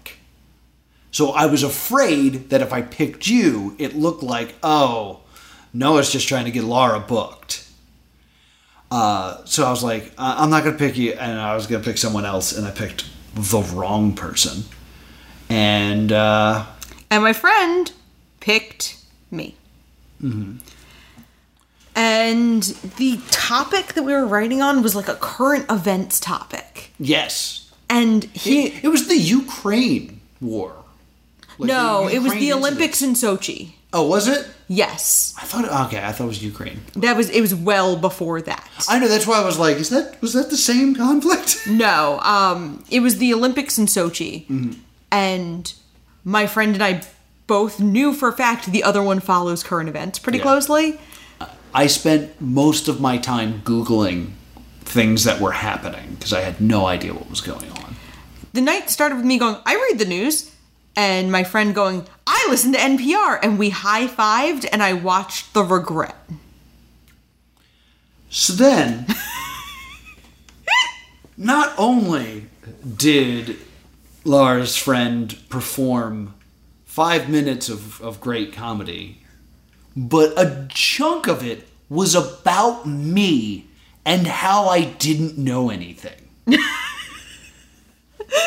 So I was afraid that if I picked you, it looked like, oh, Noah's just trying to get Laura booked. Uh, so I was like, "I- I'm not going to pick you, and I was going to pick someone else, and I picked the wrong person. And uh, And my friend picked me. And the topic that we were writing on was like a current events topic. yes, And he. it, it was the Ukraine war. Like no, it was the Olympics in Sochi. Oh, was it? Yes. I thought. Okay, I thought it was Ukraine. That was it was well before that. I know. That's why I was like, is that was that the same conflict? No, um it was the Olympics in Sochi. And my friend and I both knew for a fact the other one follows current events pretty Yeah. closely. I spent most of my time googling things that were happening because I had no idea what was going on. the night started with me going, I read the news, and my friend going, I listened to NPR, and we high fived, and I watched The Regret. So then, not only did Laura's friend perform five minutes of, of great comedy, but a chunk of it was about me and how I didn't know anything.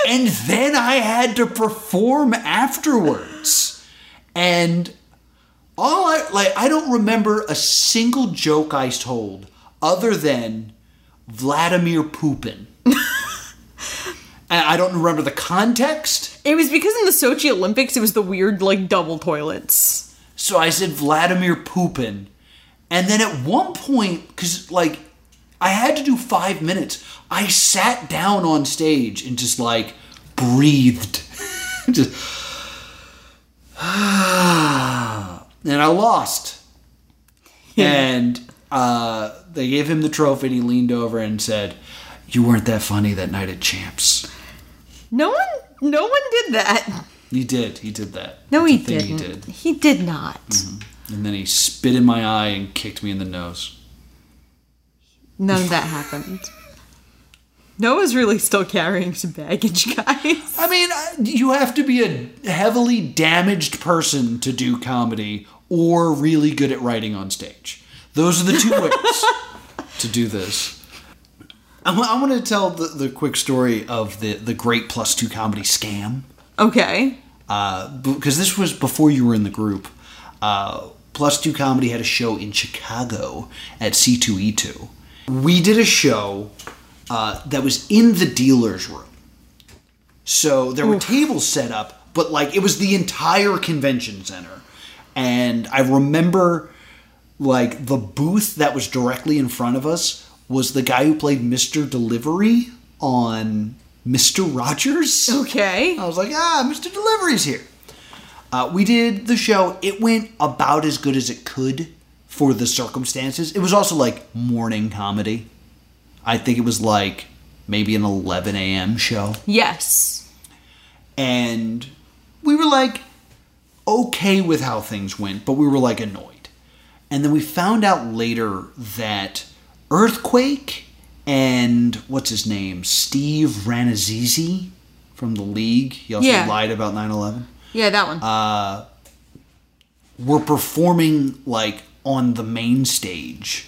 and then I had to perform afterwards. And all I like I don't remember a single joke I told other than Vladimir Poopin. and I don't remember the context, It was because in the Sochi Olympics, it was the weird, like, double toilets. so I said Vladimir Poopin. And then at one point, because like I had to do five minutes, I sat down on stage and just like breathed. just and I lost. And uh, they gave him the trophy and he leaned over and said, You weren't that funny that night at Champs. No one, no one did that. He did. He did that. No, That's he didn't. He did. He did not. And then he spit in my eye and kicked me in the nose. None of that happened. Noah's really still carrying some baggage, guys. I mean, uh, you have to be a heavily damaged person to do comedy or really good at writing on stage. Those are the two ways to do this. I want to tell the, the quick story of the, the Great Plus Two comedy scam. Okay. Uh, because this was before you were in the group. Uh, Plus Two Comedy had a show in Chicago at C2E2. We did a show uh, that was in the dealer's room. So there were tables set up, but like it was the entire convention center. And I remember like the booth that was directly in front of us was the guy who played Mr. Delivery on Mr. Rogers. Okay. I was like, ah, Mr. Delivery's here. Uh, we did the show. It went about as good as it could for the circumstances. It was also like morning comedy. I think it was like maybe an 11 a.m. show. Yes. And we were like okay with how things went, but we were like annoyed. And then we found out later that Earthquake and what's his name? Steve Rannazzisi from the league. He also Yeah. lied about 9 11. Yeah, that one. Uh, were performing like on the main stage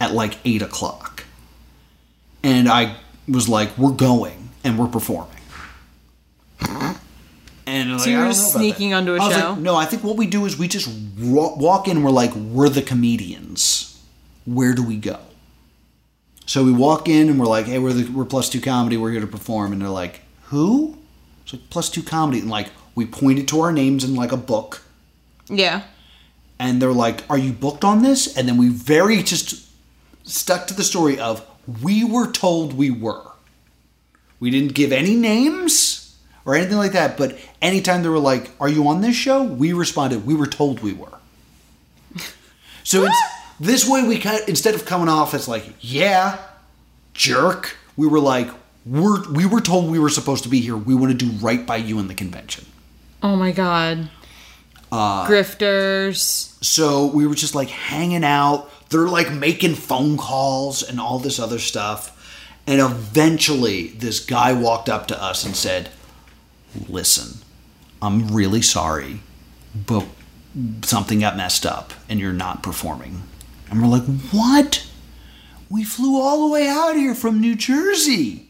at like 8 o'clock. And I was like, we're going and we're performing. And like, So you were sneaking onto a I was show? Like, no, I think what we do is we just walk in. We're like, we're the comedians. Where do we go? So we walk in and we're like, hey, we're the we're plus two comedy. We're here to perform. And they're like, who? It's like plus two comedy. And like We pointed to our names in like a book, Yeah. And they're like, "Are you booked on this?" And then we very just stuck to the story of we were told we were. We didn't give any names or anything like that, but anytime they were like, "Are you on this show?" we responded, "We were told we were." So it's, this way, we kind of, instead of coming off as like, "Yeah, jerk," we were like, "We're we were told we were supposed to be here. We want to do right by you in the convention." Oh my god. Uh, Grifters. So we were just like hanging out. They're like making phone calls and all this other stuff. And eventually, this guy walked up to us and said, Listen, I'm really sorry, but something got messed up and you're not performing. And we're like, What? We flew all the way out here from New Jersey.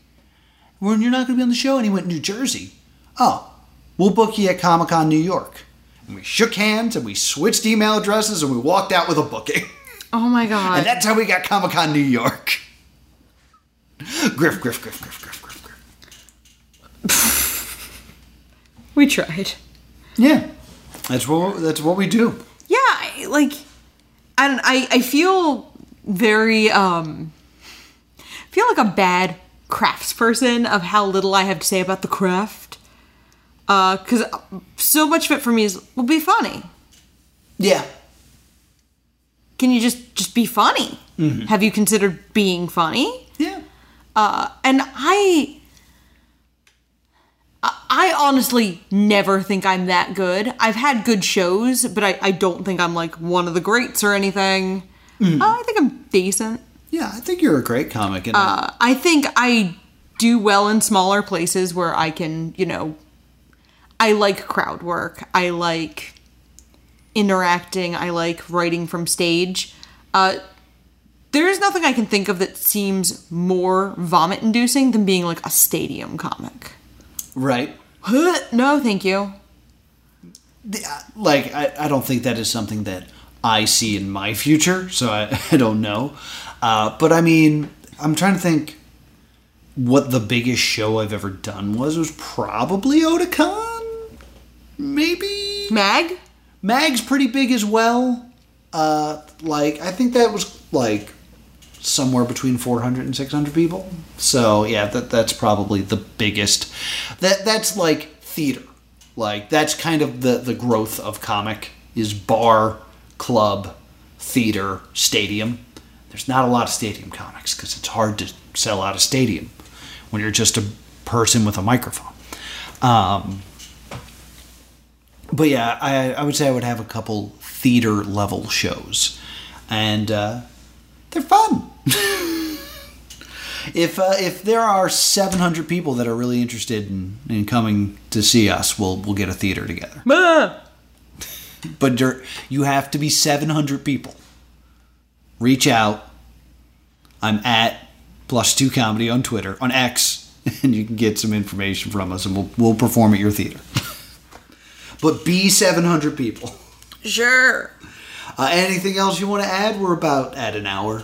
When you're not going to be on the show. And he went, New Jersey? Oh, we'll book you at Comic Con New York. And we shook hands and we switched email addresses and we walked out with a booking. Oh my god. And that's how we got Comic Con New York. Griff, griff, griff, griff, griff, griff, griff. we tried. Yeah, that's what that's what we do. Yeah, I, like I don't I I feel very um I feel like a bad crafts person of how little I have to say about the craft. Uh cuz so much of it for me is will be funny. Yeah, Can you just just be funny? Have you considered being funny? yeah. Uh, and I, I honestly never think I'm that good. I've had good shows, but I, I don't think I'm like one of the greats or anything. Uh, I think I'm decent. Yeah, I think you're a great comic. And Uh, I think I do well in smaller places where I can, you know, I like crowd work. I like interacting. I like writing from stage. Uh, there's nothing I can think of that seems more vomit inducing than being like a stadium comic. right. no, thank you. Like, I, I don't think that is something that I see in my future, so I, I don't know. Uh, but I mean, I'm trying to think what the biggest show I've ever done was. It was probably Otakon? Maybe? Mag? Mag's pretty big as well. Uh, like I think that was like somewhere between 400 and 600 people. So yeah, that that's probably the biggest. That that's like theater. Like that's kind of the the growth of comic is bar, club, theater, stadium. There's not a lot of stadium comics because it's hard to sell out a stadium when you're just a person with a microphone. Um, but yeah, I, I would say I would have a couple theater level shows, and uh, they're fun. if uh, if there are 700 people that are really interested in, in coming to see us, we'll we'll get a theater together. Ah! But you have to be 700 people. Reach out. I'm at plus two comedy on Twitter on X, and you can get some information from us, and we'll we'll perform at your theater. but be 700 people. Sure. Uh, anything else you want to add? We're about at an hour.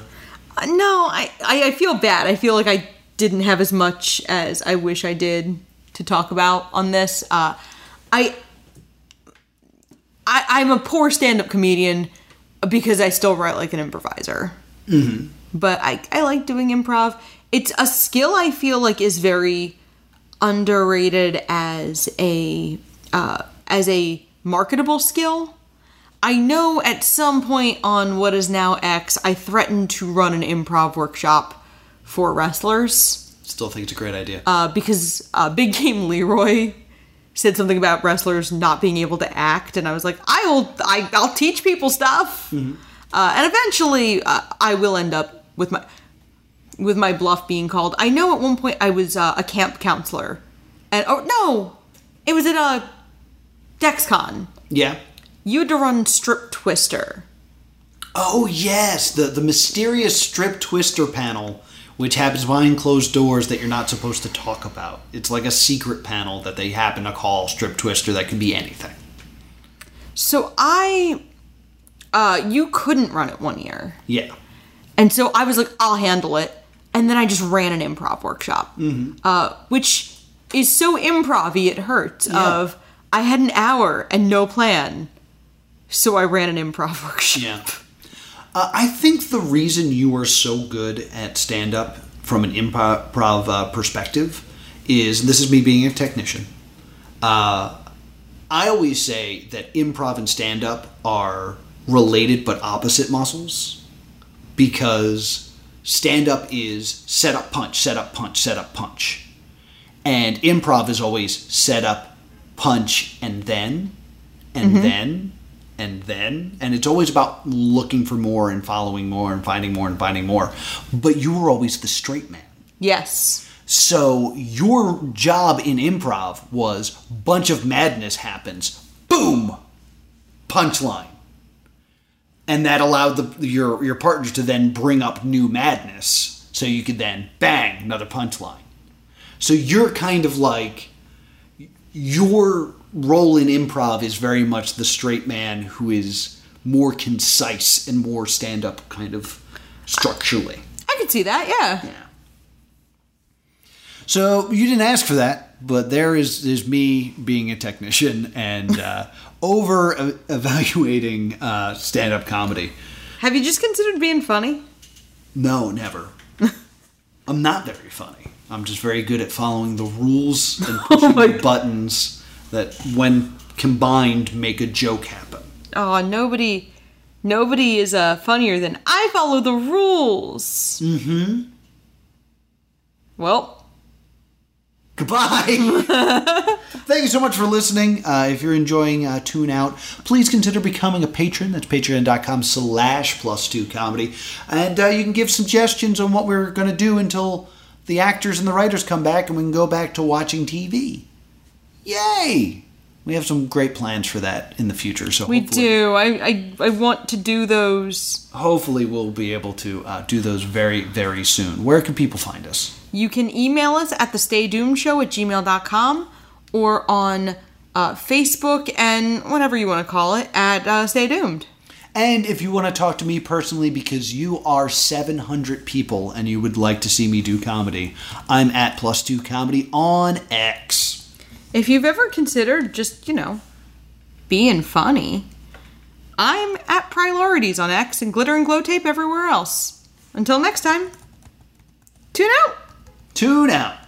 Uh, No, I, I, I feel bad. I feel like I didn't have as much as I wish I did to talk about on this. Uh, I, I I'm a poor stand-up comedian because I still write like an improviser. Mm-hmm. But I I like doing improv. It's a skill I feel like is very underrated as a uh, as a marketable skill. I know at some point on what is now X, I threatened to run an improv workshop for wrestlers Still think it's a great idea. uh, because uh, Big Game Leroy said something about wrestlers not being able to act, and I was like, I will, I, I'll teach people stuff, uh, and eventually uh, I will end up with my with my bluff being called. I know at one point I was uh, a camp counselor, and oh no, it was at a DexCon. yeah. You had to run Strip Twister. Oh yes, the the mysterious strip twister panel, which happens behind closed doors that you're not supposed to talk about. It's like a secret panel that they happen to call strip twister. That could be anything. So I, uh, you couldn't run it one year. Yeah. And so I was like, I'll handle it. And then I just ran an improv workshop, uh, which is so improv it hurts. Yeah. Of I had an hour and no plan. So I ran an improv workshop. Yeah. Uh, I think the reason you are so good at stand up from an improv uh, perspective is, this is me being a technician, uh, I always say that improv and stand up are related but opposite muscles because stand up is set up, punch, set up, punch, set up, punch. And improv is always set up, punch, and then, and mm-hmm. then, and then. And it's always about looking for more and following more and finding more and finding more. But you were always the straight man. Yes. So your job in improv was bunch of madness happens, boom, punchline, and that allowed the, your your partners to then bring up new madness, so you could then bang another punchline. So you're kind of like your role in improv is very much the straight man who is more concise and more stand up kind of structurally. I could see that, yeah. Yeah. So you didn't ask for that, but there is is me being a technician and uh, over evaluating uh, stand up comedy. Have you just considered being funny? No, never. I'm not very funny. I'm just very good at following the rules and pushing my the buttons that, when combined, make a joke happen. Oh, nobody nobody is uh, funnier than I follow the rules. Mm-hmm. Well, Goodbye. Thank you so much for listening. Uh, if you're enjoying uh, Tune Out, please consider becoming a patron. That's patreon.com slash plus two comedy. And uh, you can give suggestions on what we're going to do until the actors and the writers come back and we can go back to watching TV. Yay! We have some great plans for that in the future. So we do. I, I I want to do those. hopefully we'll be able to uh, do those very, very soon. Where can people find us? You can email us at the Stay Doomed Show at gmail.com or on uh, Facebook and whatever you want to call it at uh, Stay Doomed. And if you want to talk to me personally because you are 700 people and you would like to see me do comedy, I'm at plus two comedy on X. If you've ever considered just, you know, being funny, I'm at Priorities on X and Glitter and Glow Tape everywhere else. Until next time, tune out! Tune out.